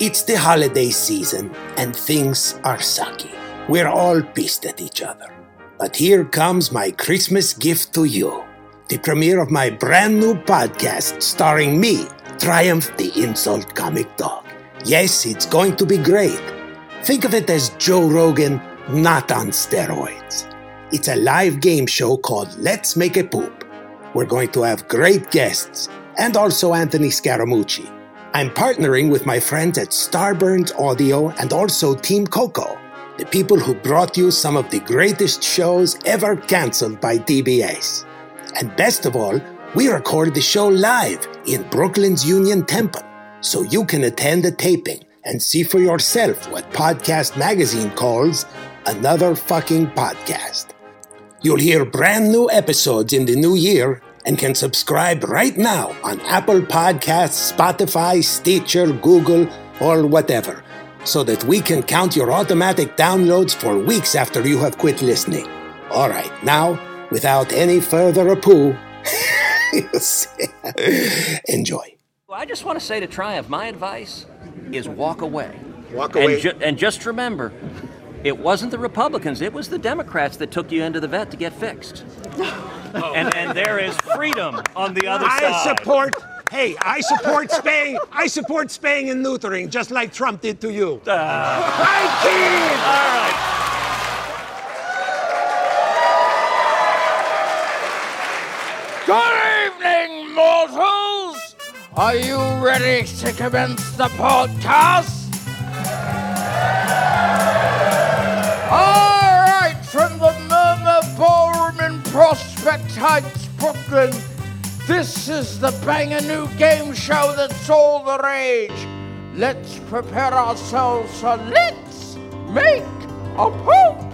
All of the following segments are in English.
It's the holiday season and things are sucky. We're all pissed at each other. But here comes my Christmas gift to you the premiere of my brand new podcast starring me, Triumph the Insult Comic Dog. Yes, it's going to be great. Think of it as Joe Rogan, not on steroids. It's a live game show called Let's Make a Poop. We're going to have great guests and also Anthony Scaramucci. I'm partnering with my friends at Starburns Audio and also Team Coco, the people who brought you some of the greatest shows ever canceled by TBS. And best of all, we record the show live in Brooklyn's Union Temple, so you can attend the taping and see for yourself what Podcast Magazine calls another fucking podcast. You'll hear brand new episodes in the new year and can subscribe right now on Apple Podcasts, Spotify, Stitcher, Google, or whatever, so that we can count your automatic downloads for weeks after you have quit listening. All right, now, without any further ado, enjoy. I just want to say to Triumph, my advice is walk away. Walk away. And, ju- and just remember, it wasn't the Republicans, it was the Democrats that took you into the vet to get fixed. and, and there is freedom on the other side. I side. support. Hey, I support spaying. I support spaying and neutering, just like Trump did to you. Ah. I kid. All right. Good evening, mortals! Are you ready to commence the podcast? All right, from the Murmrr Ballroom in Prospect Heights, Brooklyn, this is the banger new game show that's all the rage. Let's prepare ourselves for Let's Make a Poop!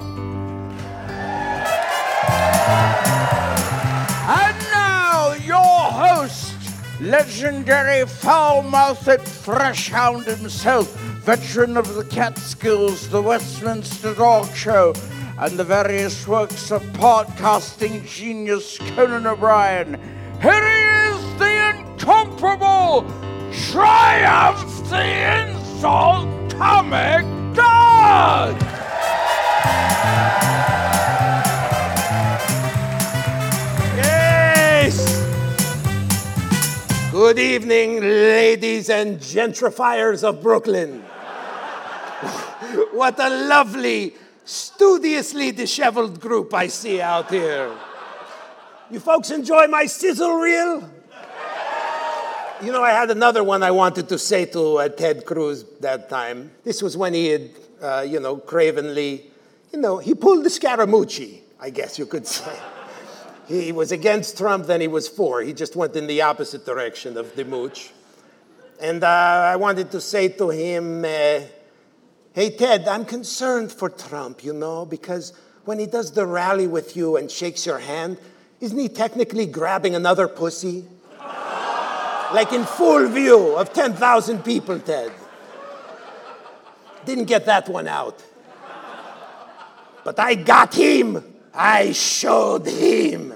And now, your host, legendary foul-mouthed fresh hound himself, veteran of the Catskills, the Westminster Dog Show, and the various works of podcasting genius Conan O'Brien. Here he is, the incomparable Triumph the Insult Comic Dog! Yes. Good evening, ladies and gentrifiers of Brooklyn. What a lovely, studiously disheveled group I see out here. You folks enjoy my sizzle reel? You know, I had another one I wanted to say to uh, Ted Cruz that time. This was when he had, uh, you know, cravenly, you know, he pulled the Scaramucci, I guess you could say. He was against Trump, then he was for. He just went in the opposite direction of the mooch. And uh, I wanted to say to him, uh, hey, Ted, I'm concerned for Trump, you know, because when he does the rally with you and shakes your hand, isn't he technically grabbing another pussy? like in full view of 10,000 people, Ted. Didn't get that one out. But I got him. I showed him.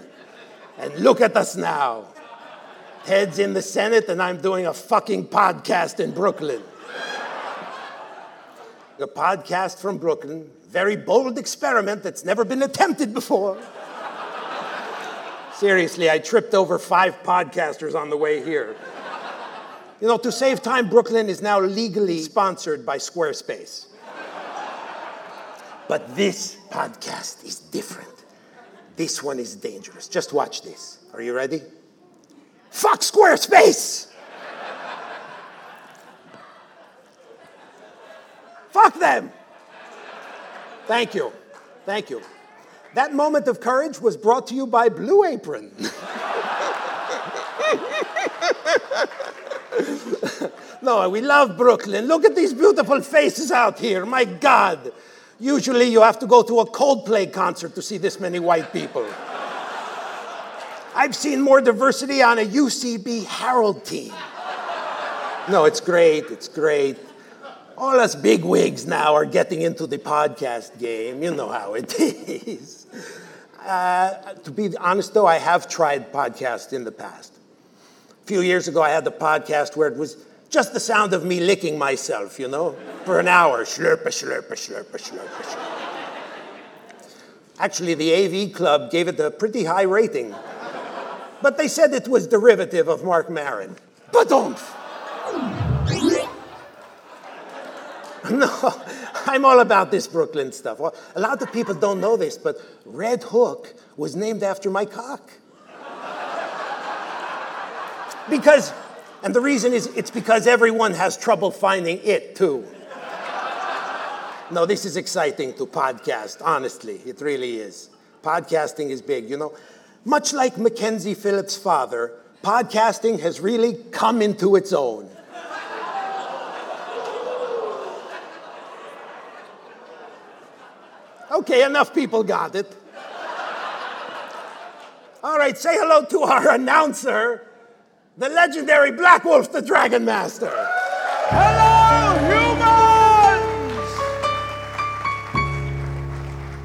And look at us now. Ted's in the Senate, and I'm doing a fucking podcast in Brooklyn. A podcast from Brooklyn, very bold experiment that's never been attempted before. Seriously, I tripped over five podcasters on the way here. You know, to save time, Brooklyn is now legally sponsored by Squarespace. But this podcast is different. This one is dangerous. Just watch this. Are you ready? Fuck Squarespace! Fuck them! Thank you. Thank you. That moment of courage was brought to you by Blue Apron. no, we love Brooklyn. Look at these beautiful faces out here. My God. Usually you have to go to a Coldplay concert to see this many white people. I've seen more diversity on a UCB Herald team. No, it's great. It's great. All us big wigs now are getting into the podcast game. You know how it is. Uh, to be honest, though, I have tried podcasts in the past. A few years ago, I had the podcast where it was Just the sound of me licking myself, you know, for an hour. Slurp, slurp, slurp, slurp, slurp. Actually, the AV Club gave it a pretty high rating. But they said it was derivative of Marc Maron. But don't. No, I'm all about this Brooklyn stuff. Well, a lot of people don't know this, but Red Hook was named after my cock. Because, and the reason is it's because everyone has trouble finding it too. No, this is exciting to podcast, honestly. It really is. Podcasting is big, you know. Much like Mackenzie Phillips' father, podcasting has really come into its own. Okay, enough people got it. All right, say hello to our announcer, the legendary Black Wolf, the Dragon Master. Hello, humans!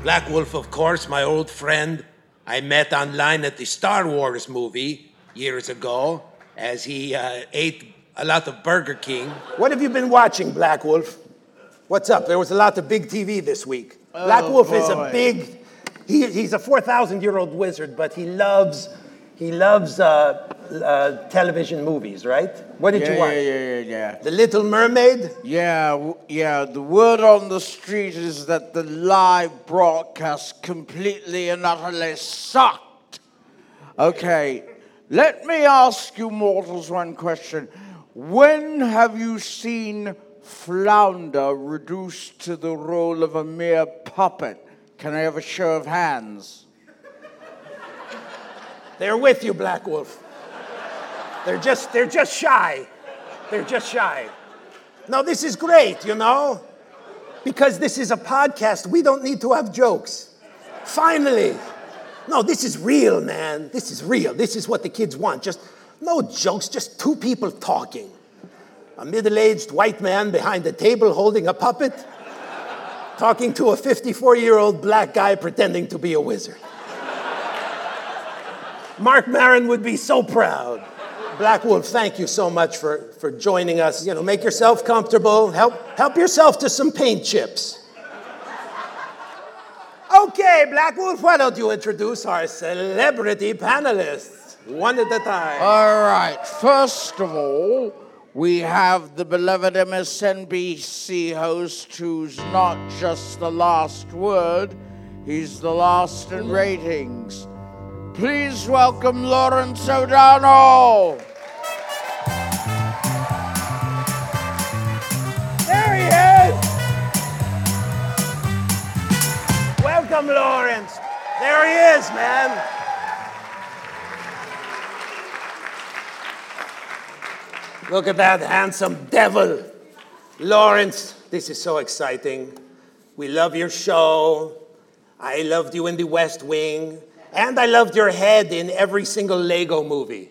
Black Wolf, of course, my old friend. I met online at the Star Wars movie years ago as he uh, ate a lot of Burger King. What have you been watching, Black Wolf? What's up? There was a lot of big TV this week. Black Wolf is a big, he, he's a 4,000 year old wizard, but he loves, he loves uh, uh, television movies, right? What did Yeah, you watch? yeah, yeah, yeah, yeah. The Little Mermaid? Yeah, yeah. The word on the street is that the live broadcast completely and utterly sucked. Okay, let me ask you mortals one question. When have you seen Flounder reduced to the role of a mere puppet? Can I have a show of hands? They're with you, Black Wolf. They're just, they're just shy. They're just shy. No, this is great, you know? Because this is a podcast, we don't need to have jokes. Finally. No, this is real, man. This is real. This is what the kids want. Just no jokes, just two people talking. A middle aged white man behind a table holding a puppet, talking to a 54 year old black guy pretending to be a wizard. Marc Maron would be so proud. Black Wolf, thank you so much for, for joining us. You know, make yourself comfortable. Help, help yourself to some paint chips. Okay, Black Wolf, why don't you introduce our celebrity panelists one at a time? All right, first of all, we have the beloved MSNBC host who's not just the last word, he's the last in ratings. Please welcome Lawrence O'Donnell. There he is! Welcome, Lawrence. There he is, man. Look at that handsome devil. Lawrence, this is so exciting. We love your show. I loved you in the West Wing. And I loved your head in every single Lego movie.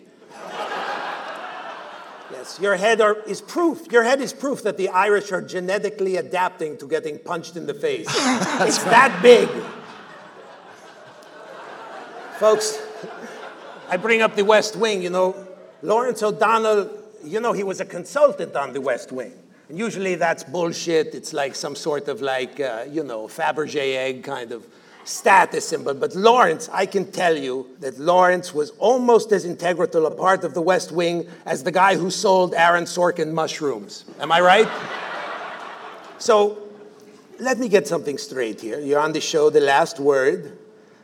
Yes, your head are, is proof. Your head is proof that the Irish are genetically adapting to getting punched in the face. it's that big. Folks, I bring up the West Wing, you know. Lawrence O'Donnell, you know, he was a consultant on the West Wing. And usually that's bullshit. It's like some sort of like, uh, you know, Fabergé egg kind of status symbol. But Lawrence, I can tell you that Lawrence was almost as integral a part of the West Wing as the guy who sold Aaron Sorkin mushrooms. Am I right? So let me get something straight here. You're on the show, The Last Word,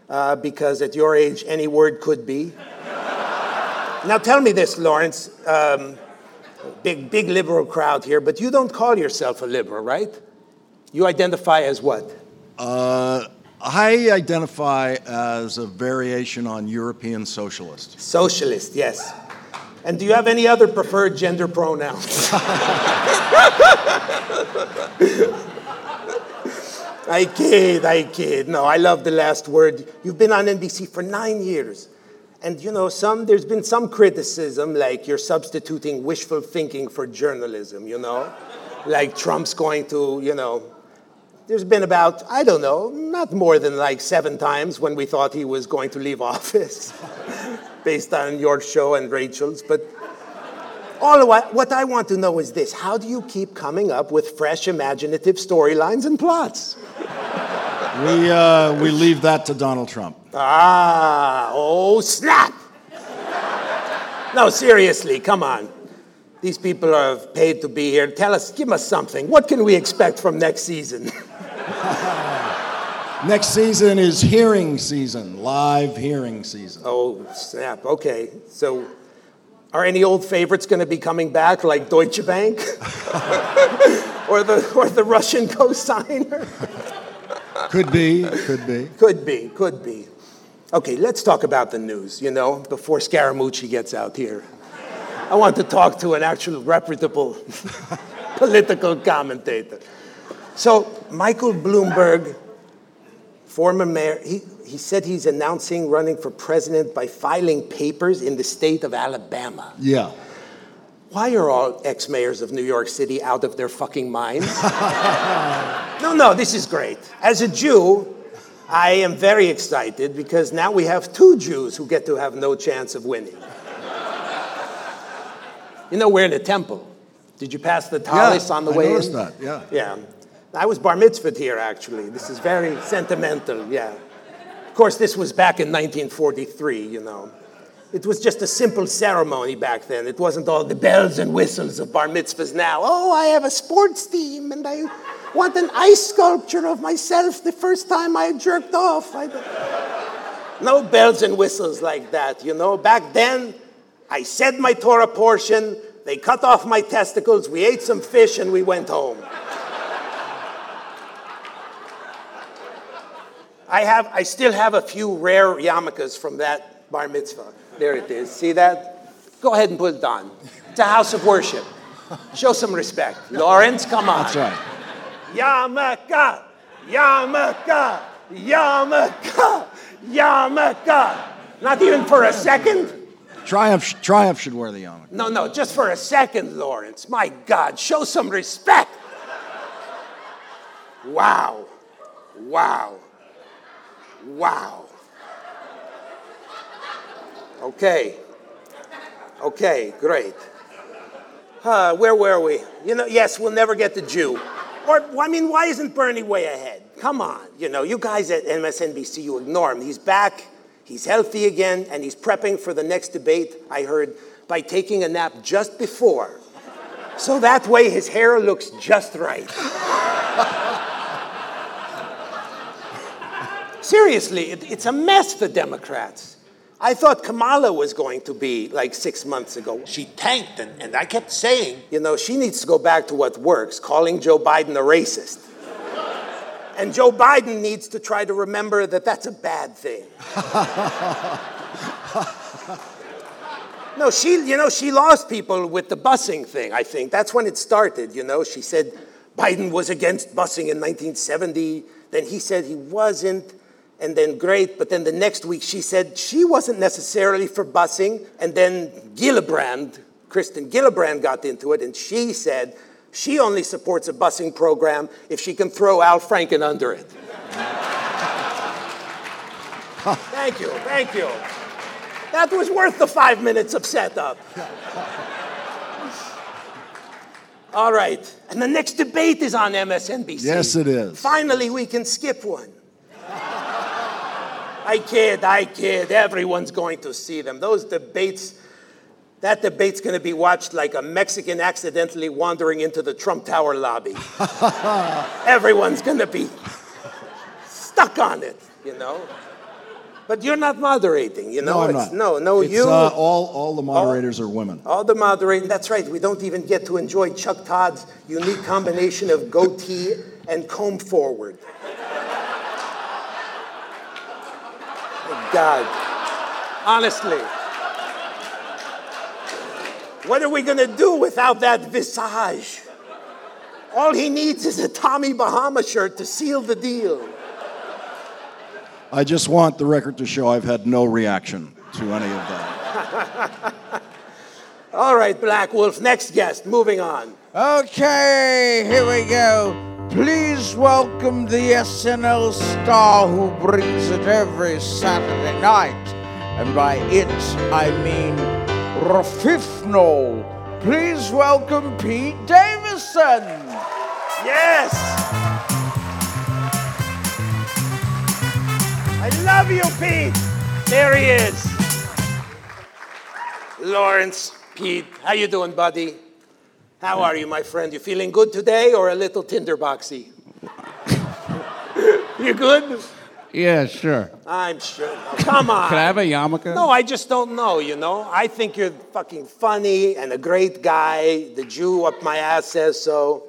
uh, because at your age, any word could be. now tell me this, Lawrence. Um, big, big liberal crowd here, but you don't call yourself a liberal, right? You identify as what? Uh, I identify as a variation on European socialist. Socialist, yes. And do you have any other preferred gender pronouns? I kid, I kid. No, I love the last word. You've been on NBC for nine years. And you know, some there's been some criticism, like you're substituting wishful thinking for journalism, you know? Like Trump's going to, you know, there's been about, I don't know, not more than like seven times when we thought he was going to leave office, based on your show and Rachel's. But All what, what I want to know is this how do you keep coming up with fresh, imaginative storylines and plots? We, uh, we leave that to Donald Trump. Ah, oh, snap! no, seriously, come on. These people are paid to be here. Tell us, give us something. What can we expect from next season? Next season is hearing season, live hearing season. oh, snap. Okay. So, are any old favorites going to be coming back, like Deutsche Bank? or, the, or the Russian cosigner? Could be, could be. Could be, could be. Okay, let's talk about the news, you know, before Scaramucci gets out here. I want to talk to an actual reputable political commentator. So, Michael Bloomberg, former mayor, he, he said he's announcing running for president by filing papers in the state of Alabama. Yeah. Why are all ex mayors of New York City out of their fucking minds? no, no, this is great. As a Jew, I am very excited because now we have two Jews who get to have no chance of winning. you know, we're in a temple. Did you pass the talis Yeah, on the I way noticed in? that, yeah. Yeah. I was bar mitzvahed here, actually. This is very sentimental, yeah. Of course, this was back in 1943, you know. It was just a simple ceremony back then. It wasn't all the bells and whistles of bar mitzvahs now. Oh, I have a sports team and I want an ice sculpture of myself the first time I jerked off. I no bells and whistles like that, you know. Back then, I said my Torah portion, they cut off my testicles, we ate some fish, and we went home. I have, I still have a few rare yarmulkes from that bar mitzvah. There it is. See that? Go ahead and put it on. It's a house of worship. Show some respect. Lawrence, come on. That's right. Yarmulke, yarmulke, yarmulke, yarmulke. Not even for a second? Triumph, Triumph should wear the yarmulke. No, no, just for a second, Lawrence. My God, show some respect. Wow. Wow. Wow. Okay. Okay, great. Uh, where were we? You know, yes, we'll never get the Jew. Or, I mean, why isn't Bernie way ahead? Come on. You know, you guys at MSNBC, you ignore him. He's back, he's healthy again, and he's prepping for the next debate, I heard, by taking a nap just before. So that way his hair looks just right. Seriously, it, it's a mess, the Democrats. I thought Kamala was going to be like six months ago. She tanked, and, and I kept saying, you know, she needs to go back to what works, calling Joe Biden a racist. and Joe Biden needs to try to remember that that's a bad thing. no, she, you know, she lost people with the busing thing, I think. That's when it started, you know. She said Biden was against busing in 1970. Then he said he wasn't and then great. But then the next week she said she wasn't necessarily for busing. And then Gillibrand, Kristen Gillibrand got into it, and she said she only supports a busing program if she can throw Al Franken under it. thank you, thank you. That was worth the five minutes of setup. All right, and the next debate is on MSNBC. Yes, it is. Finally, we can skip one. I kid, I kid. Everyone's going to see them. Those debates, that debate's going to be watched like a Mexican accidentally wandering into the Trump Tower lobby. Everyone's going to be stuck on it, you know? But you're not moderating, you know? No, I'm It's- not. No, no, It's, you. Uh, all, all the moderators are women. All the moderating, that's right. We don't even get to enjoy Chuck Todd's unique combination of goatee and comb forward. God. Honestly. What are we going to do without that visage? All he needs is a Tommy Bahama shirt to seal the deal. I just want the record to show I've had no reaction to any of that. All right, Black Wolf, next guest, moving on. Okay, here we go. Please welcome the SNL star who brings it every Saturday night. And by it, I mean Rafifno Please welcome Pete Davidson. Yes! I love you, Pete! There he is. Lawrence, Pete, how you doing, buddy? How are you, my friend? You feeling good today or a little tinderboxy? you good? Yeah, sure. I'm sure. Oh, come on. Can I have a yarmulke? No, I just don't know, you know? I think you're fucking funny and a great guy. The Jew up my ass says so.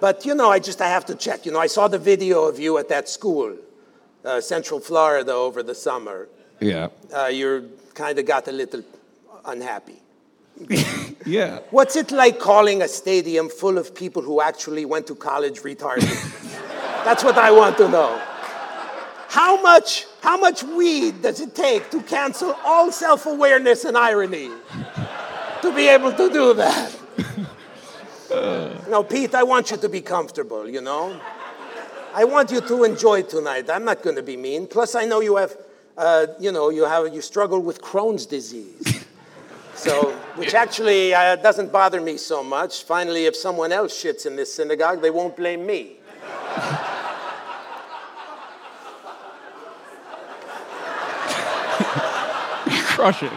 But, you know, I just, I have to check. You know, I saw the video of you at that school, uh, Central Florida, over the summer. Yeah. Uh, you're kind of got a little unhappy. Yeah. What's it like calling a stadium full of people who actually went to college retarded? That's what I want to know. How much, how much weed does it take to cancel all self awareness and irony? to be able to do that? no, Pete, I want you to be comfortable, you know? I want you to enjoy tonight. I'm not going to be mean. Plus, I know you have, uh, you know, you have, you struggle with Crohn's disease. So, which actually uh, doesn't bother me so much. Finally, if someone else shits in this synagogue, they won't blame me. Crushing.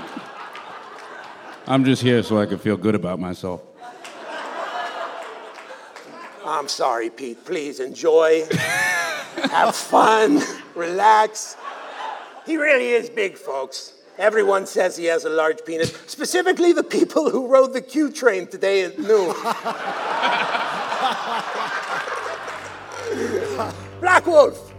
I'm just here so I can feel good about myself. I'm sorry, Pete. Please enjoy, have fun, relax. He really is big, folks. Everyone says he has a large penis, specifically the people who rode the Q train today at noon. Black Wolf,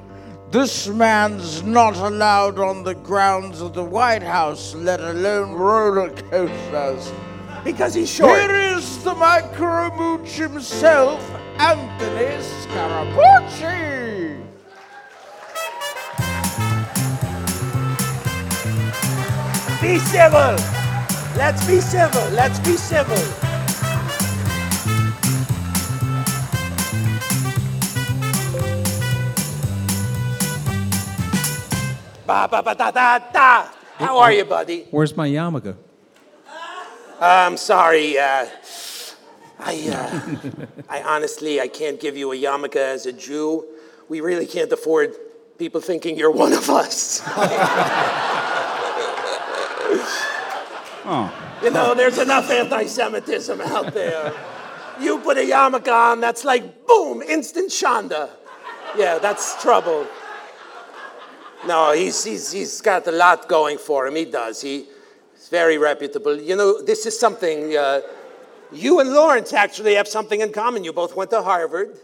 This man's not allowed on the grounds of the White House, let alone roller coasters. because he's short. Here is the micromooch himself, Anthony Scaramucci. Be civil. Let's be civil. Let's be civil. Ba ba ba da da da. How are you, buddy? Where's my yarmulke? I'm sorry. Uh, I, uh, I honestly, I can't give you a yarmulke as a Jew. We really can't afford people thinking you're one of us. You know, there's enough anti-Semitism out there. You put a yarmulke on, that's like boom, instant shanda. Yeah, that's trouble. No, he's, he's, he's got a lot going for him. He does. He, he's very reputable. You know, this is something, uh, you and Lawrence actually have something in common. You both went to Harvard.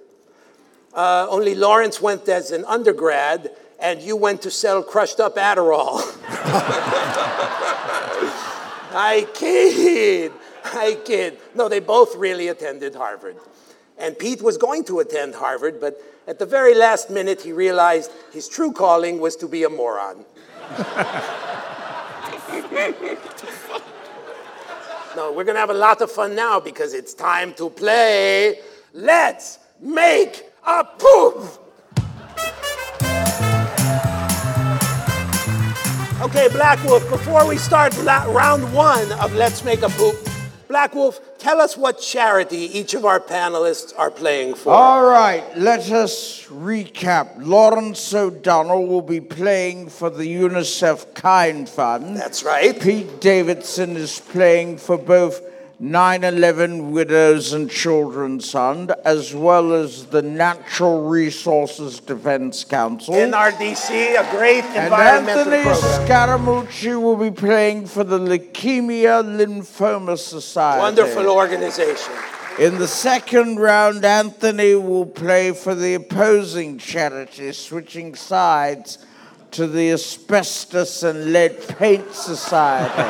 Uh, only Lawrence went as an undergrad, and you went to sell crushed up Adderall. I kid. I kid. No, they both really attended Harvard. And Pete was going to attend Harvard, but at the very last minute, he realized his true calling was to be a moron. no, we're going to have a lot of fun now because it's time to play. Let's make a poop! Okay, Black Wolf, before we start round one of Let's Make a Poop, Black Wolf, tell us what charity each of our panelists are playing for. All right, let us recap. Lawrence O'Donnell will be playing for the UNICEF Kind Fund. That's right. Pete Davidson is playing for both 9 11 Widows and Children's Fund, as well as the Natural Resources Defense Council. NRDC, a great and environmental Anthony program. Scaramucci will be playing for the Leukemia Lymphoma Society. Wonderful organization. In the second round, Anthony will play for the opposing charity, switching sides to the Asbestos and Lead Paint Society.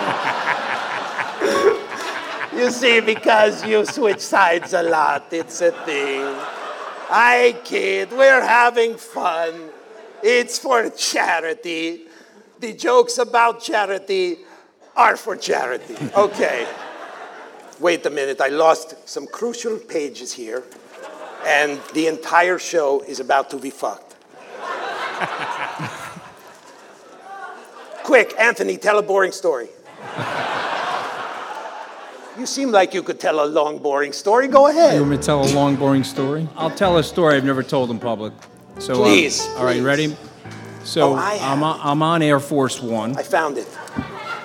You see, because you switch sides a lot, it's a thing. I kid, we're having fun. It's for charity. The jokes about charity are for charity. Okay. Wait a minute, I lost some crucial pages here, and the entire show is about to be fucked. Quick, Anthony, tell a boring story. You seem like you could tell a long, boring story. Go ahead. You want me to tell a long, boring story? I'll tell a story I've never told in public. So, uh, Please, all right, please. ready? So Oh, I I'm, have. on, I'm on Air Force One. I found it.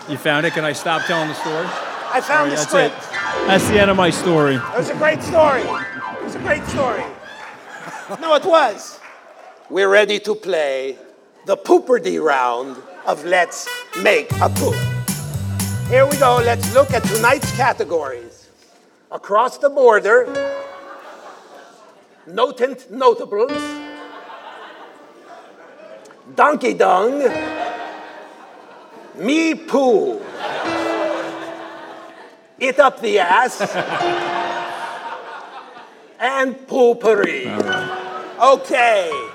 You found it? Can I stop telling the story? I found the That's script. it. That's the end of my story. It was a great story. It was a great story. no, it was. We're ready to play the pooperdy round of Let's Make a Poop. Here we go. Let's look at tonight's categories. Across the border, notent notables, donkey dung, me poo, it up the ass, and poopery. Okay.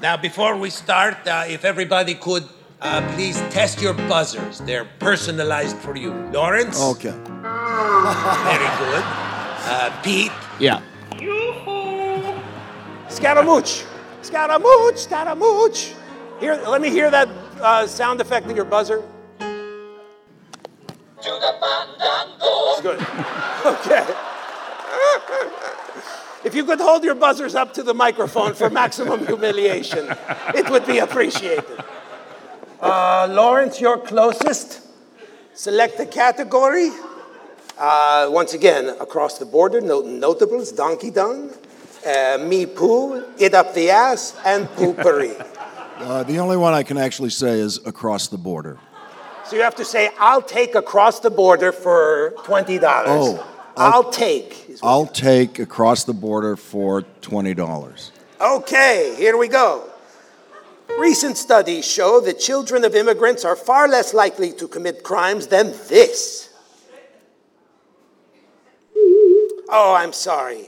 Now, before we start, uh, if everybody could uh, please test your buzzers. They're personalized for you. Lawrence? Okay. Very good. Uh, Pete? Yeah. Scaramouche. Scaramouche, Scaramouche. Here, let me hear that uh, sound effect of your buzzer. It's good. Okay. If you could hold your buzzers up to the microphone for maximum humiliation, it would be appreciated. Uh, Lawrence, you're closest. Select the category. Uh, once again, across the border, not- notables, donkey dung, uh, me poo, it up the ass, and poopery. Uh, the only one I can actually say is across the border. so you have to say, I'll take across the border for $20. Oh, I'll take. is what- I'll take across the border for $20. Okay, here we go. Recent studies show that children of immigrants are far less likely to commit crimes than this. Oh, I'm sorry.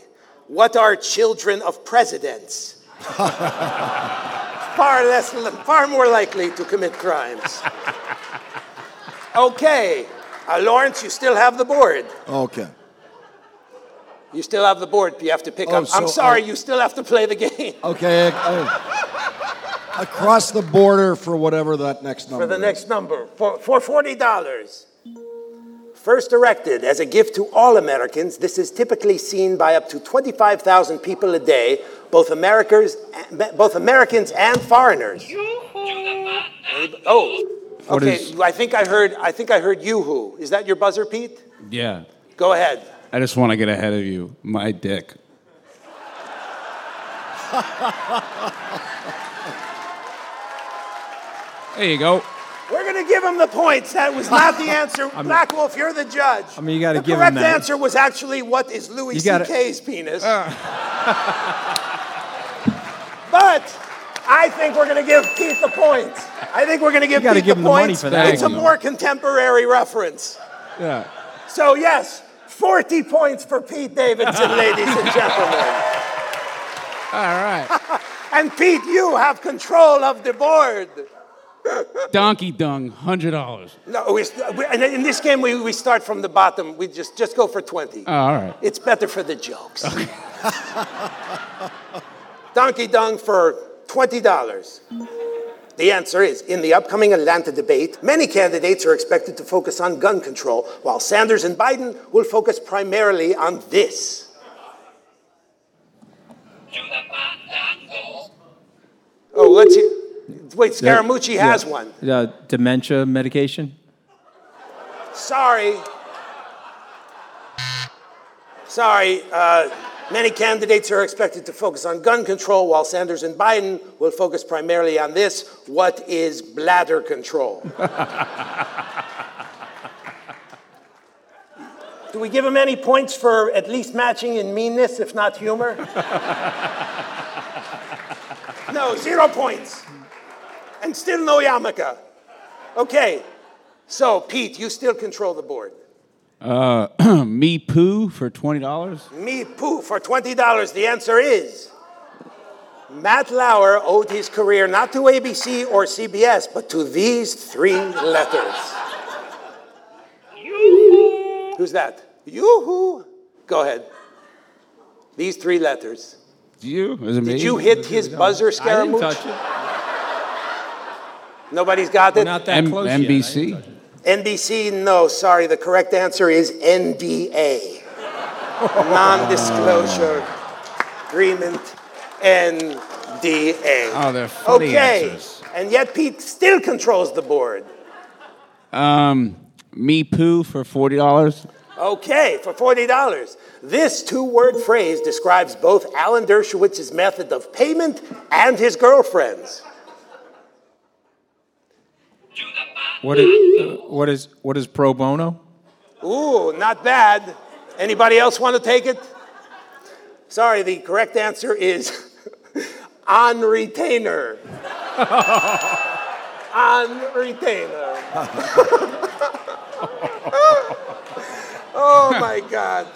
What are children of presidents? far less, far more likely to commit crimes. Okay, uh, Lawrence, you still have the board. Okay. You still have the board. You have to pick Oh, up. I'm sorry, I- you still have to play the game. Okay. Across the border for whatever that next number For the is. next number, for, for $40. First erected as a gift to all Americans, this is typically seen by up to 25,000 people a day, both, Americans, both Americans and foreigners. Oh, okay. I think I heard. I think I heard yoo-hoo. Is that your buzzer, Pete? Yeah. Go ahead. I just want to get ahead of you. My dick. there you go. We're going to give him the points. That was not the answer. Black Wolf, you're the judge. I mean, you gotta the give him that. The correct answer was actually what is Louis C.K.'s penis. Uh. but I think we're going to give Pete the points. I think we're going to give gotta Pete give the him the money for that It's a more contemporary reference. Yeah. So yes, 40 points for Pete Davidson, ladies and gentlemen. All right. And Pete, you have control of the board. Donkey dung, hundred dollars. No, we, we, and in this game, we, we start from the bottom. We just, just go for 20. Oh, all right. It's better for the jokes. Donkey Dung for $20. The answer is in the upcoming Atlanta debate, many candidates are expected to focus on gun control, while Sanders and Biden will focus primarily on this. Oh, let's see. Wait, Scaramucci has one. Uh, dementia medication. Sorry. Sorry. Uh, many candidates are expected to focus on gun control, while Sanders and Biden will focus primarily on this what is bladder control? Do we give him any points for at least matching in meanness, if not humor? no, zero points. And still no yarmulke. Okay, so Pete, you still control the board. Uh, me poo for twenty dollars. Me poo for $20. The answer is Matt Lauer owed his career not to ABC or CBS, but to these three letters. Who's that? Yoo-hoo. Go ahead. These three letters. You? Is it me? Did you hit his buzzer, I didn't touch it. Nobody's got We're it? not that M- close yet. I didn't NBC. touch it. NBC, no, sorry. The correct answer is NDA. Non disclosure agreement. NDA. Oh, they're funny Okay. answers. And yet Pete still controls the board. Um, me poo for forty dollars. Okay, for $40. This two word phrase describes both Alan Dershowitz's method of payment and his girlfriend's. What is, uh, what is, what is pro bono? Ooh, not bad. Anybody else want to take it? Sorry, the correct answer is on retainer. on retainer. oh my God.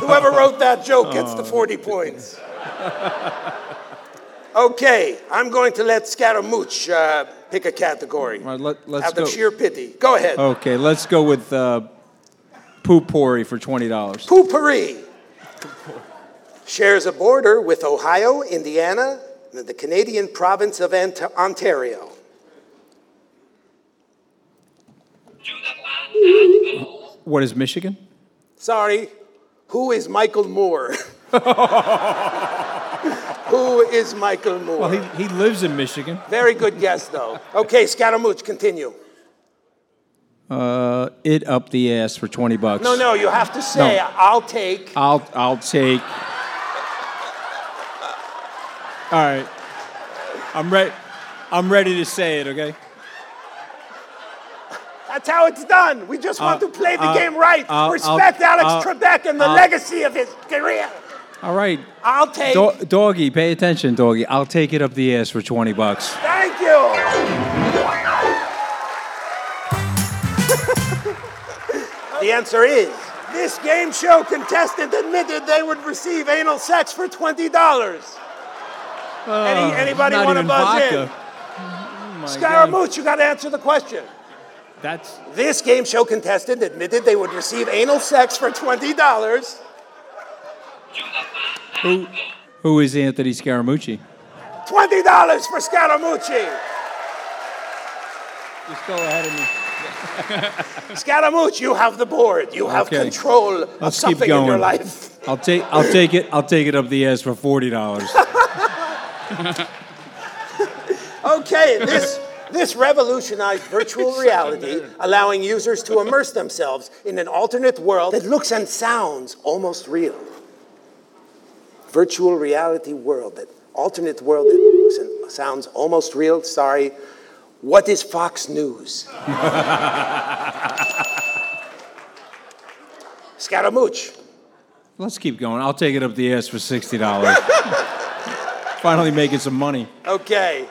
Whoever wrote that joke gets the 40 points. Okay, I'm going to let Scaramouche uh, pick a category. Right, let, let's Out go. of sheer pity. Go ahead. Okay, let's go with uh, for twenty dollars. Poopery shares a border with Ohio, Indiana, and the Canadian province of Ant- Ontario. What is Michigan? Sorry, who is Michael Moore? who is Michael Moore? Well, he, he lives in Michigan. Very good guess, though. Okay, Scaramouche, continue. Uh, it up the ass for twenty bucks. No, no, you have to say, No. I'll take. I'll I'll take. All right, I'm ready. I'm ready to say it. Okay. That's how it's done. We just want Uh, to play the uh, game right. uh, Respect I'll- Alex uh, Trebek and the uh, legacy of his career. All right. I'll take. Do- doggy, pay attention, doggy. I'll take it up the ass for twenty bucks. Thank you. the answer is this game show contestant admitted they would receive anal sex for twenty dollars. Oh, Any, anybody want to buzz vodka. in? Oh. Scaramouche, you got to answer the question. That's This game show contestant admitted they would receive anal sex for twenty dollars. Who. Who is Anthony Scaramucci? Twenty dollars for Scaramucci. Just go ahead of me. Scaramucci, you have the board. You have Okay. control of Let's keep something in your going. life. I'll take. I'll take it. I'll take it up the ass for forty dollars. Okay, this this revolutionized virtual reality, allowing users to immerse themselves in an alternate world that looks and sounds almost real. Virtual reality world, that alternate world that sounds almost real. Sorry. What is Fox News? Scaramouche. Let's keep going. I'll take it up the ass for sixty dollars. Finally making some money. Okay.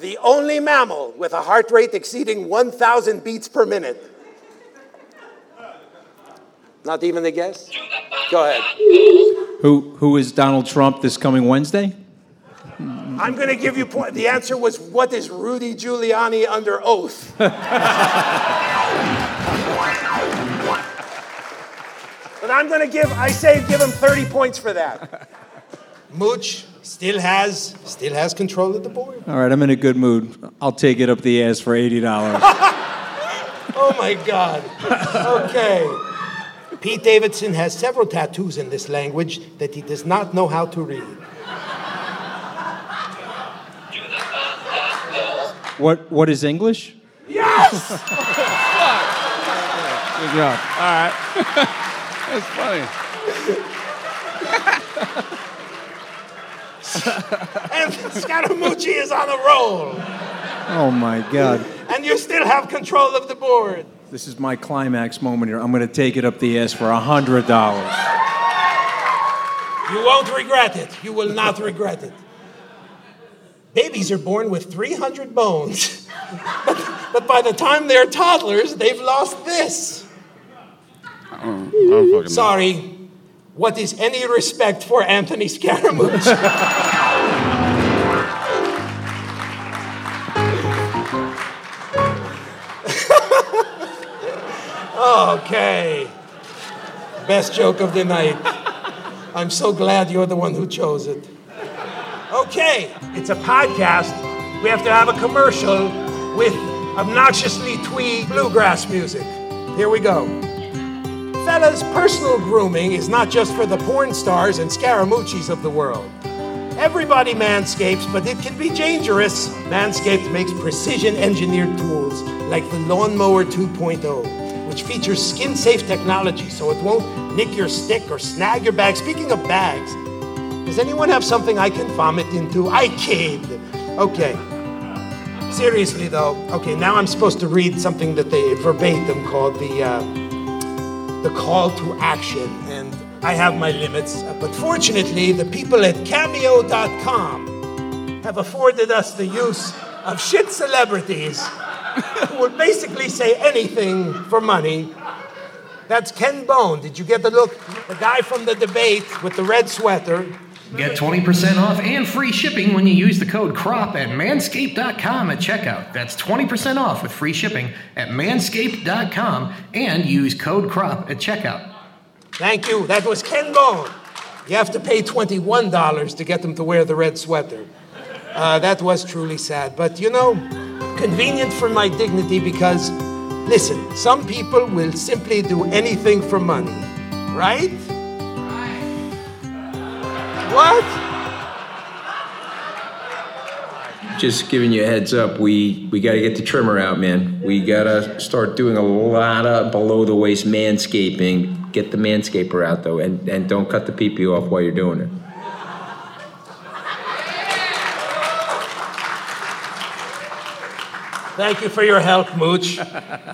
The only mammal with a heart rate exceeding 1,000 beats per minute. Not even the guess? Go ahead. Who who is Donald Trump this coming Wednesday? I'm going to give you point. The answer was what is Rudy Giuliani under oath? but I'm going to give, I say give him 30 points for that. Mooch still has, still has control of the board. All right, I'm in a good mood. I'll take it up the ass for eighty dollars. Oh my God. Okay. Pete Davidson has several tattoos in this language that he does not know how to read. what what is English? Yes! Good job. All right. That's funny. and Scaramucci is on a roll. Oh my God! And you still have control of the board. This is my climax moment here. I'm going to take it up the ass for hundred dollars. You won't regret it. You will not regret it. Babies are born with 300 bones. but, but by the time they're toddlers, they've lost this. I don't, I don't fucking know. Sorry. What is any respect for Anthony Scaramouche? okay. Best joke of the night. I'm so glad you're the one who chose it. Okay, it's a podcast. We have to have a commercial with obnoxiously twee bluegrass music. Here we go. Fellas, personal grooming is not just for the porn stars and Scaramucci's of the world. Everybody manscapes, but it can be dangerous. Manscaped makes precision engineered tools like the Lawnmower 2.0, which features skin safe technology so it won't nick your stick or snag your bag. Speaking of bags, does anyone have something I can vomit into? I kid. Okay. Seriously though, okay, now I'm supposed to read something that they verbatim called the uh, the call to action, and I have my limits. But fortunately, the people at Cameo.com have afforded us the use of shit celebrities will basically say anything for money. That's Ken Bone. Did you get the look? The guy from the debate with the red sweater. Get 20% off and free shipping when you use the code CROP at manscaped.com at checkout. That's 20% off with free shipping at manscaped.com and use code CROP at checkout. Thank you. That was Ken Bone. You have to pay $21 to get them to wear the red sweater. Uh, that was truly sad. But you know, convenient for my dignity because, listen, some people will simply do anything for money, right? What? Just giving you a heads up, we, we got to get the trimmer out, man. We got to start doing a lot of below the waist manscaping. Get the manscaper out, though, and, and don't cut the pee pee off while you're doing it. Thank you for your help, Mooch.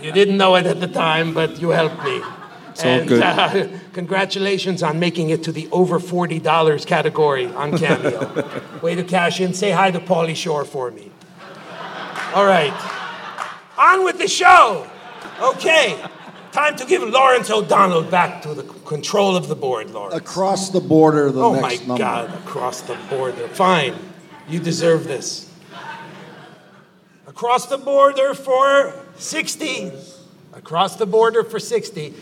You didn't know it at the time, but you helped me. It's all good. Uh, congratulations on making it to the over $40 category on Cameo. Way to cash in. Say hi to Pauly Shore for me. All right. On with the show. Okay. Time to give Lawrence O'Donnell back to the control of the board, Lawrence. Across the border, the oh my next number. God, across the border. Fine. You deserve this. Across the border for 60. Across the border for 60.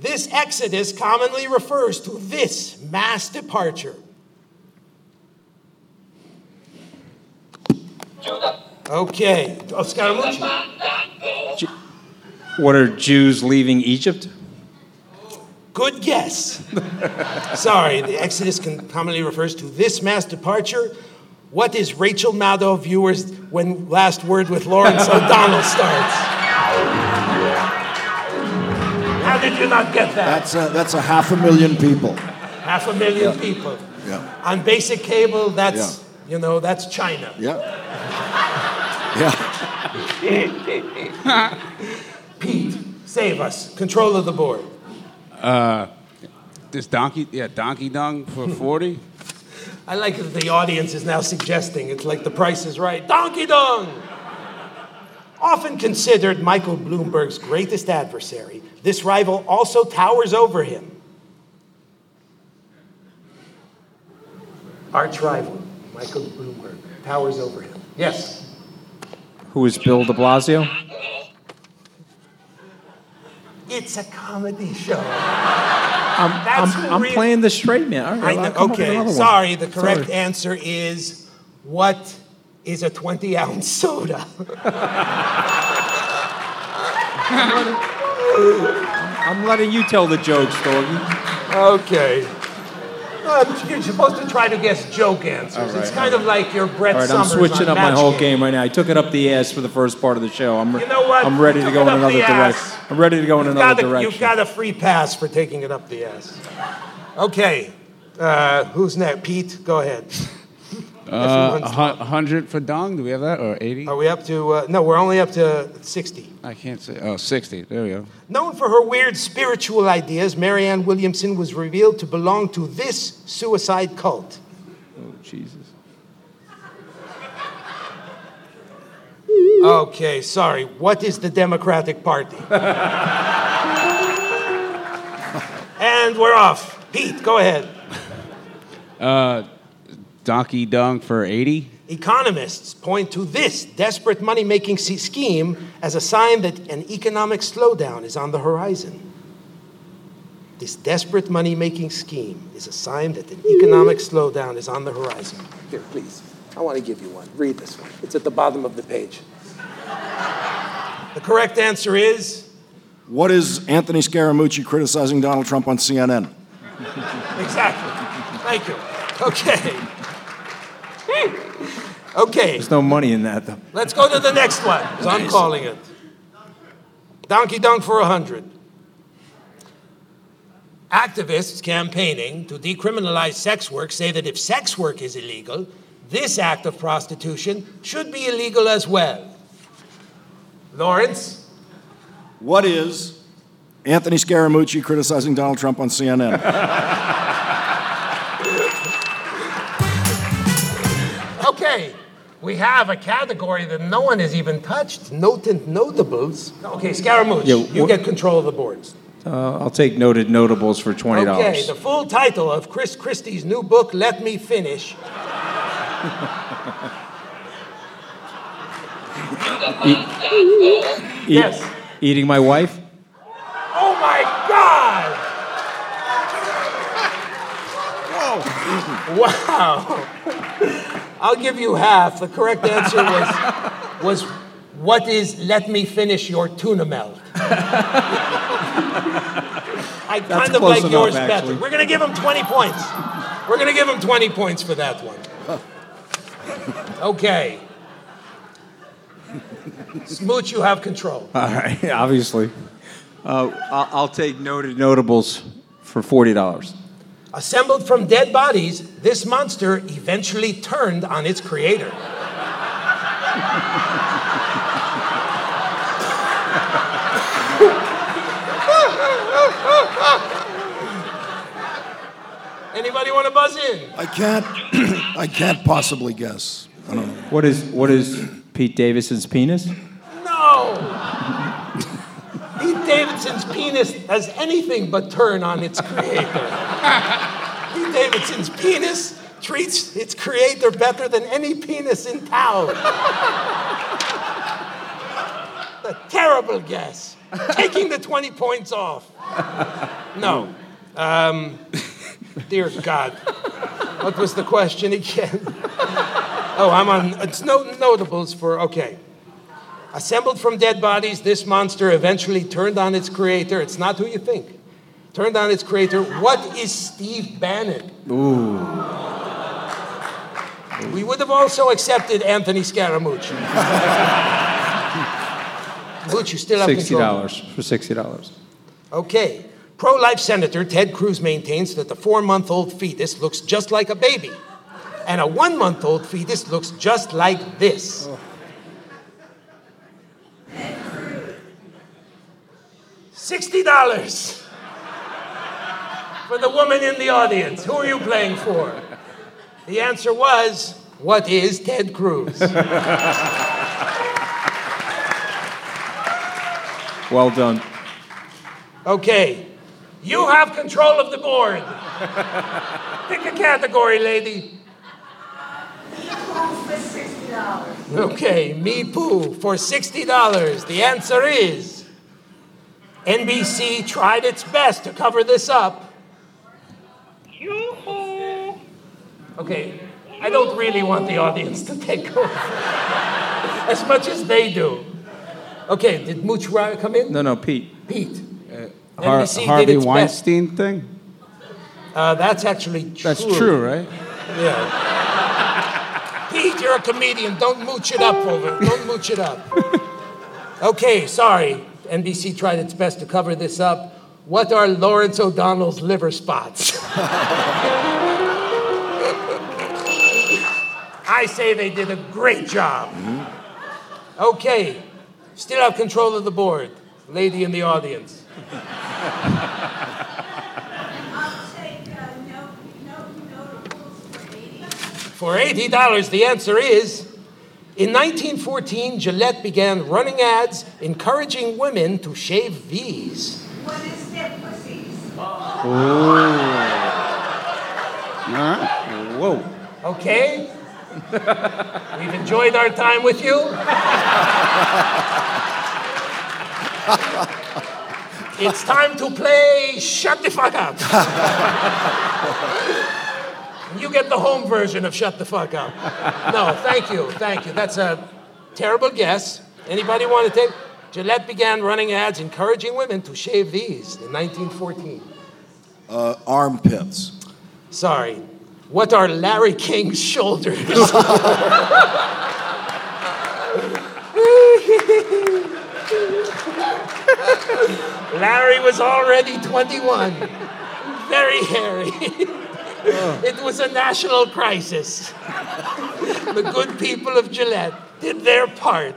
This exodus commonly refers to this mass departure. Okay. What are Jews leaving Egypt? Good guess. Sorry, the Exodus can commonly refers to this mass departure. What is Rachel Maddow viewers when Last Word with Lawrence O'Donnell starts? How did you not get that? That's a, that's a half a million people. Half a million Yeah. people. Yeah. On basic cable, that's, you know, that's China. Yeah. Yeah. Pete, save us. Control of the board. Uh, this donkey, yeah, donkey dung for 40. I like that the audience is now suggesting it's like the price is right. Donkey Dong! Often considered Michael Bloomberg's greatest adversary, this rival also towers over him. Arch rival, Michael Bloomberg, towers over him. Yes. Who is Bill de Blasio? It's a comedy show. I'm, I'm, I'm really- playing the straight man. All I right, know- I'll come up with okay, one. sorry. The correct Sorry. answer is what is a 20 ounce soda? I'm letting you tell the jokes, doggy. Okay. Um, you're supposed to try to guess joke answers. All it's right, kind of like your Brett All right, I'm switching up my whole Game. game right now. I took it up the ass for the first part of the show. I'm, You know what? I'm ready to go in another direction. I'm ready to go in You've another a- direction. You've got a free pass for taking it up the ass. Okay. Uh, who's next? Pete, go ahead. Uh, a 100 for dong. Do we have that? Or 80? Are we up to? Uh, no, we're only up to 60. I can't say. Oh, 60. There we go. Known for her weird spiritual ideas, Marianne Williamson was revealed to belong to this suicide cult. Oh, Jesus. Okay, sorry. What is the Democratic Party? and we're off. Pete, go ahead. Uh, donkey dung for 80. Economists point to this desperate money making scheme as a sign that an economic slowdown is on the horizon. This desperate money making scheme is a sign that an economic slowdown is on the horizon. Here, please. I want to give you one. Read this one. It's at the bottom of the page. The correct answer is What is Anthony Scaramucci criticizing Donald Trump on CNN? exactly. Thank you. Okay. Okay. There's no money in that, though. Let's go to the next one. 'cause I'm calling it. Donkey Dunk for a 100. Activists campaigning to decriminalize sex work say that if sex work is illegal, this act of prostitution should be illegal as well. Lawrence? What is Anthony Scaramucci criticizing Donald Trump on CNN? we have a category that no one has even touched noted notables. Okay, Scaramucci, Yeah, you wha- get control of the boards. Uh, I'll take noted notables for twenty dollars. Okay, the full title of Chris Christie's new book, Let Me Finish. yes. Eating my wife? Oh my God! Whoa! Wow! I'll give you half. The correct answer was was what is let me finish your tuna melt? I That's kind of close like yours enough, better. We're gonna give him 20 points. We're gonna give him 20 points for that one. Okay. Smooch, you have control. All right, obviously. Uh, I'll, I'll take noted notables for forty dollars. Assembled from dead bodies, this monster eventually turned on its creator. Anybody want to buzz in? I can't. I can't possibly guess. I don't know. What is what is Pete Davidson's penis? No! Pete Davidson's penis has anything but turn on its creator. Pete Davidson's penis treats its creator better than any penis in town. a terrible guess. Taking the 20 points off. No. Um, dear God. What was the question again? oh, I'm on. It's no notables for. Okay. Assembled from dead bodies, this monster eventually turned on its creator. It's not who you think. Turned on its creator. What is Steve Bannon? Ooh. We would have also accepted Anthony Scaramucci. You still have $60 for sixty dollars. Okay. Pro life Senator Ted Cruz maintains that the four month old fetus looks just like a baby, and a one month old fetus looks just like this. $60 for the woman in the audience. Who are you playing for? The answer was what is Ted Cruz? Well done. Okay, you have control of the board. Pick a category, lady. Okay, Me Poo for $60. The answer is NBC tried its best to cover this up. Okay, I don't really want the audience to take over as much as they do. Okay, did Mooch Ra- come in? No, no, Pete. Pete. Har- NBC did Harvey its best. Weinstein thing? Uh, that's actually true. That's true, right? Yeah. Pete, you're a comedian. Don't mooch it up over. Don't mooch it up. Okay, sorry. NBC tried its best to cover this up. What are Lawrence O'Donnell's liver spots? I say they did a great job. Mm-hmm. Okay, still have control of the board. Lady in the audience. Uh, for $80, the answer is in 1914, Gillette began running ads encouraging women to shave V's. All right. Whoa. Okay? We've enjoyed our time with you. it's time to play Shut the Fuck Up. you get the home version of Shut the Fuck Up. No, thank you, thank you. That's a terrible guess. Anybody want to take? Gillette began running ads encouraging women to shave these in 1914. Uh, armpits. Sorry. What are Larry King's shoulders? Larry was already 21. Very hairy. it was a national crisis. the good people of Gillette did their part.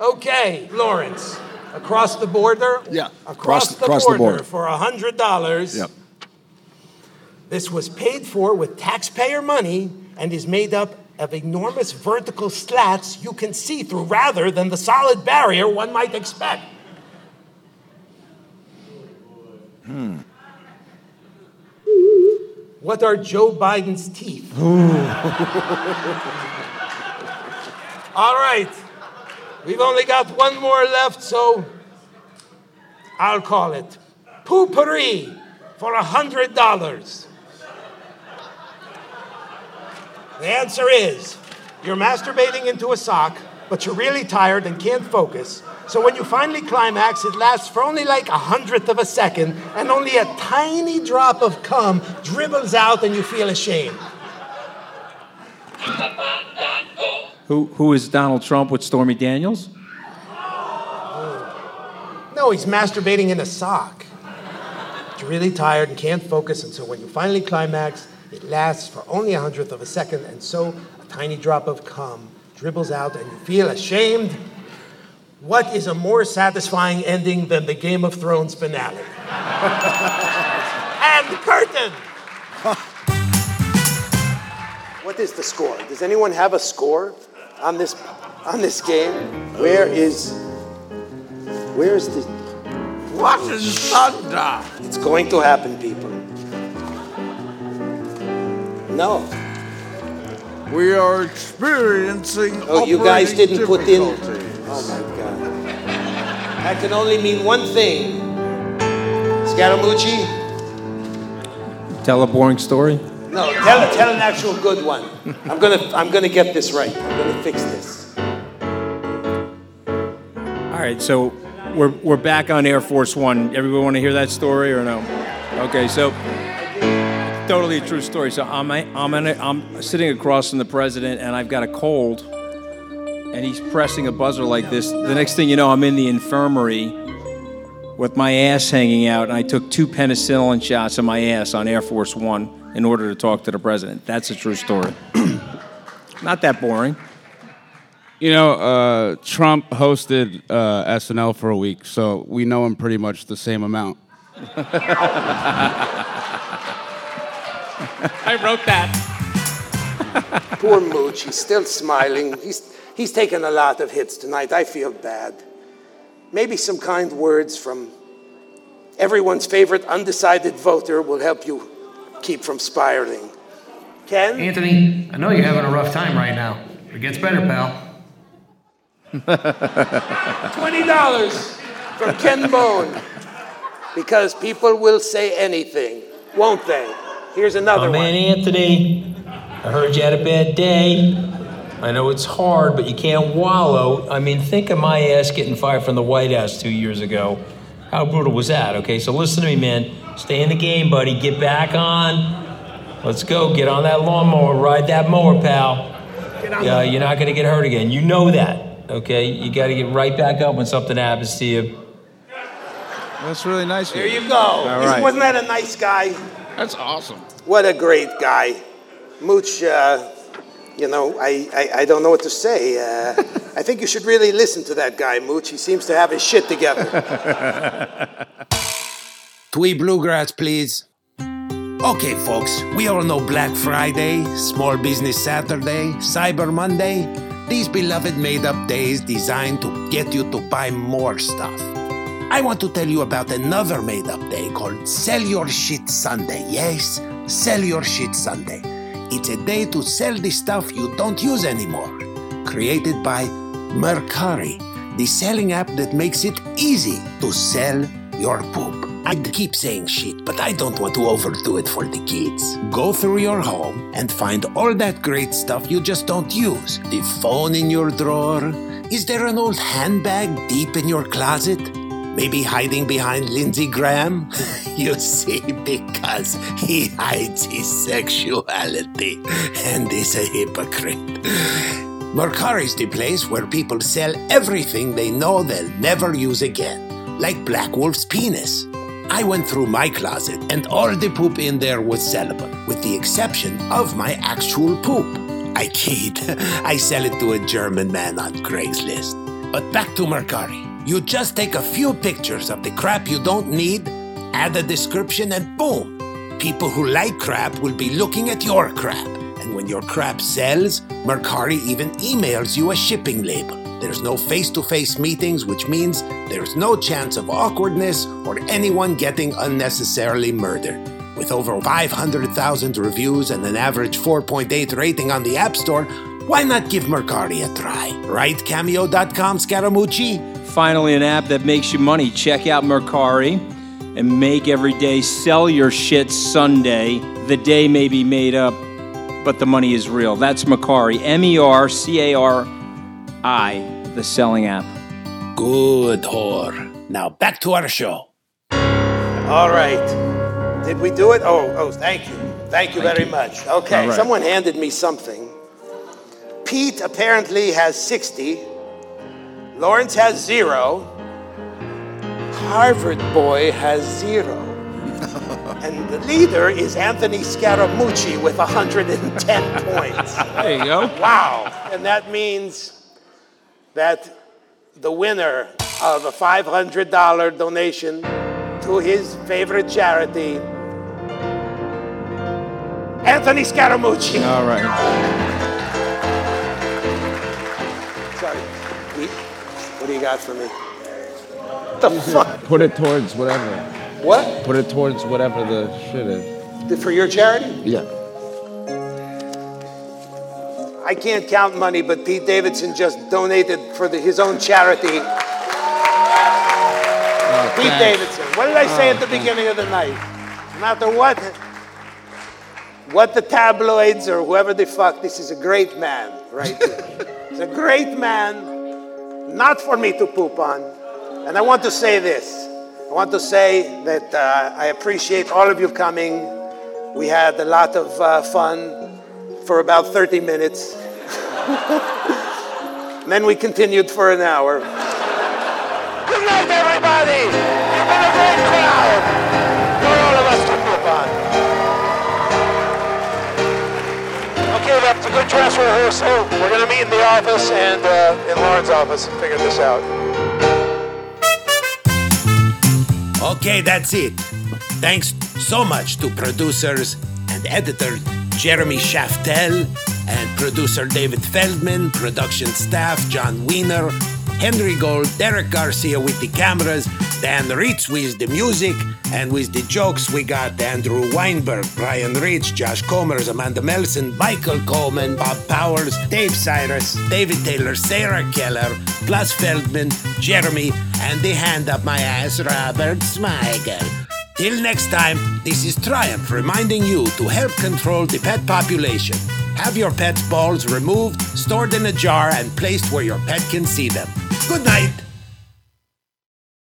Okay, Lawrence, across the border? Yeah, Across, across- the, across the border border. for $100. Yep. This was paid for with taxpayer money and is made up of enormous vertical slats you can see through rather than the solid barrier one might expect. Hmm. What are Joe Biden's teeth? All right. We've only got one more left, so I'll call it poopery for a hundred dollars. The answer is you're masturbating into a sock, but you're really tired and can't focus. So when you finally climax, it lasts for only like a hundredth of a second, and only a tiny drop of cum dribbles out, and you feel ashamed. Who, who is Donald Trump with Stormy Daniels? No, he's masturbating in a sock. You're really tired and can't focus, and so when you finally climax, it lasts for only a hundredth of a second, and so a tiny drop of cum dribbles out, and you feel ashamed. What is a more satisfying ending than the Game of Thrones finale? and curtain! What is the score? Does anyone have a score on this on this game? Where is where is the What is thunder? It's going to happen, people. No. We are experiencing. Oh, you guys didn't put in. Oh my God. That can only mean one thing. Scaramucci? Tell a boring story. No, tell, tell an actual good one. I'm gonna, I'm gonna get this right. I'm gonna fix this. All right, so we're, we're back on Air Force One. Everybody want to hear that story or no? Okay, so totally a true story. So I'm I'm in a, I'm sitting across from the president, and I've got a cold, and he's pressing a buzzer like this. The next thing you know, I'm in the infirmary with my ass hanging out, and I took two penicillin shots of my ass on Air Force One in order to talk to the president. That's a true story. Not that boring. You know, uh, Trump hosted uh, SNL for a week, so we know him pretty much the same amount. I wrote that. Poor Mooch, he's still smiling. He's, he's taken a lot of hits tonight. I feel bad. Maybe some kind words from everyone's favorite undecided voter will help you keep from spiraling. Ken? Anthony, I know you're having a rough time right now. It gets better, pal. $20 from Ken Bone. Because people will say anything, won't they? Here's another My one. man Anthony, I heard you had a bad day. I know it's hard, but you can't wallow. I mean, think of my ass getting fired from the White House two years ago. How brutal was that? Okay, so listen to me, man. Stay in the game, buddy. Get back on. Let's go. Get on that lawnmower. Ride that mower, pal. Yeah, you're not gonna get hurt again. You know that. Okay, you got to get right back up when something happens to you. That's really nice. There you go. Isn't- Wasn't that a nice guy? That's awesome. What a great guy. Mooch, uh, you know, I, I, I don't know what to say. Uh, I think you should really listen to that guy, Mooch. He seems to have his shit together. Twee bluegrass, please. Okay, folks, we all know Black Friday, Small Business Saturday, Cyber Monday, these beloved made up days designed to get you to buy more stuff. I want to tell you about another made up day called Sell Your Shit Sunday. Yes, Sell Your Shit Sunday. It's a day to sell the stuff you don't use anymore. Created by Mercari, the selling app that makes it easy to sell your poop. I keep saying shit, but I don't want to overdo it for the kids. Go through your home and find all that great stuff you just don't use. The phone in your drawer, Is there an old handbag deep in your closet? Maybe hiding behind Lindsey Graham? you see, because he hides his sexuality and is a hypocrite. Mercari's the place where people sell everything they know they'll never use again, like Black Wolf's penis. I went through my closet, and all the poop in there was sellable, with the exception of my actual poop. I kid. I sell it to a German man on Craigslist. But back to Mercari. You just take a few pictures of the crap you don't need, add a description, and boom! People who like crap will be looking at your crap. And when your crap sells, Mercari even emails you a shipping label. There's no face to face meetings, which means there's no chance of awkwardness or anyone getting unnecessarily murdered. With over 500,000 reviews and an average 4.8 rating on the App Store, why not give Mercari a try? Right, Cameo.com, Scaramucci? Finally, an app that makes you money. Check out Mercari and make every day sell your shit Sunday. The day may be made up, but the money is real. That's Mercari. M E R C A R I, the selling app. Good whore. Now back to our show. All right. Did we do it? Oh, oh, thank you. Thank you very much. Okay, All right. someone handed me something. Pete apparently has 60. Lawrence has zero. Harvard boy has zero. and the leader is Anthony Scaramucci with 110 points. There you go. Wow. And that means that the winner of a $500 donation to his favorite charity, Anthony Scaramucci. All right. You got for me? The fuck? Put it towards whatever. What? Put it towards whatever the shit is. For your charity? Yeah. I can't count money, but Pete Davidson just donated for the, his own charity. Oh, Pete thanks. Davidson. What did I say Oh, at the thanks. beginning of the night? No matter what, what the tabloids or whoever the fuck, this is a great man, right? He's a great man, not for me to poop on. And I want to say this. I want to say that uh, I appreciate all of you coming. We had a lot of uh, fun for about 30 minutes. then we continued for an hour. Good night, everybody. That's a good dress rehearsal. We're going to meet in the office and uh, in Lauren's office and figure this out. Okay, that's it. Thanks so much to producers and editor Jeremy Shaftel and producer David Feldman, production staff John Wiener, Henry Gold, Derek Garcia with the cameras, Dan Ritz with the music, and with the jokes we got Andrew Weinberg, Brian Rich, Josh Comers, Amanda Melson, Michael Coleman, Bob Powers, Dave Cyrus, David Taylor, Sarah Keller, plus Feldman, Jeremy, and the hand up my ass, Robert Smigel. Till next time, this is Triumph reminding you to help control the pet population. Have your pet's balls removed, stored in a jar, and placed where your pet can see them. Good night.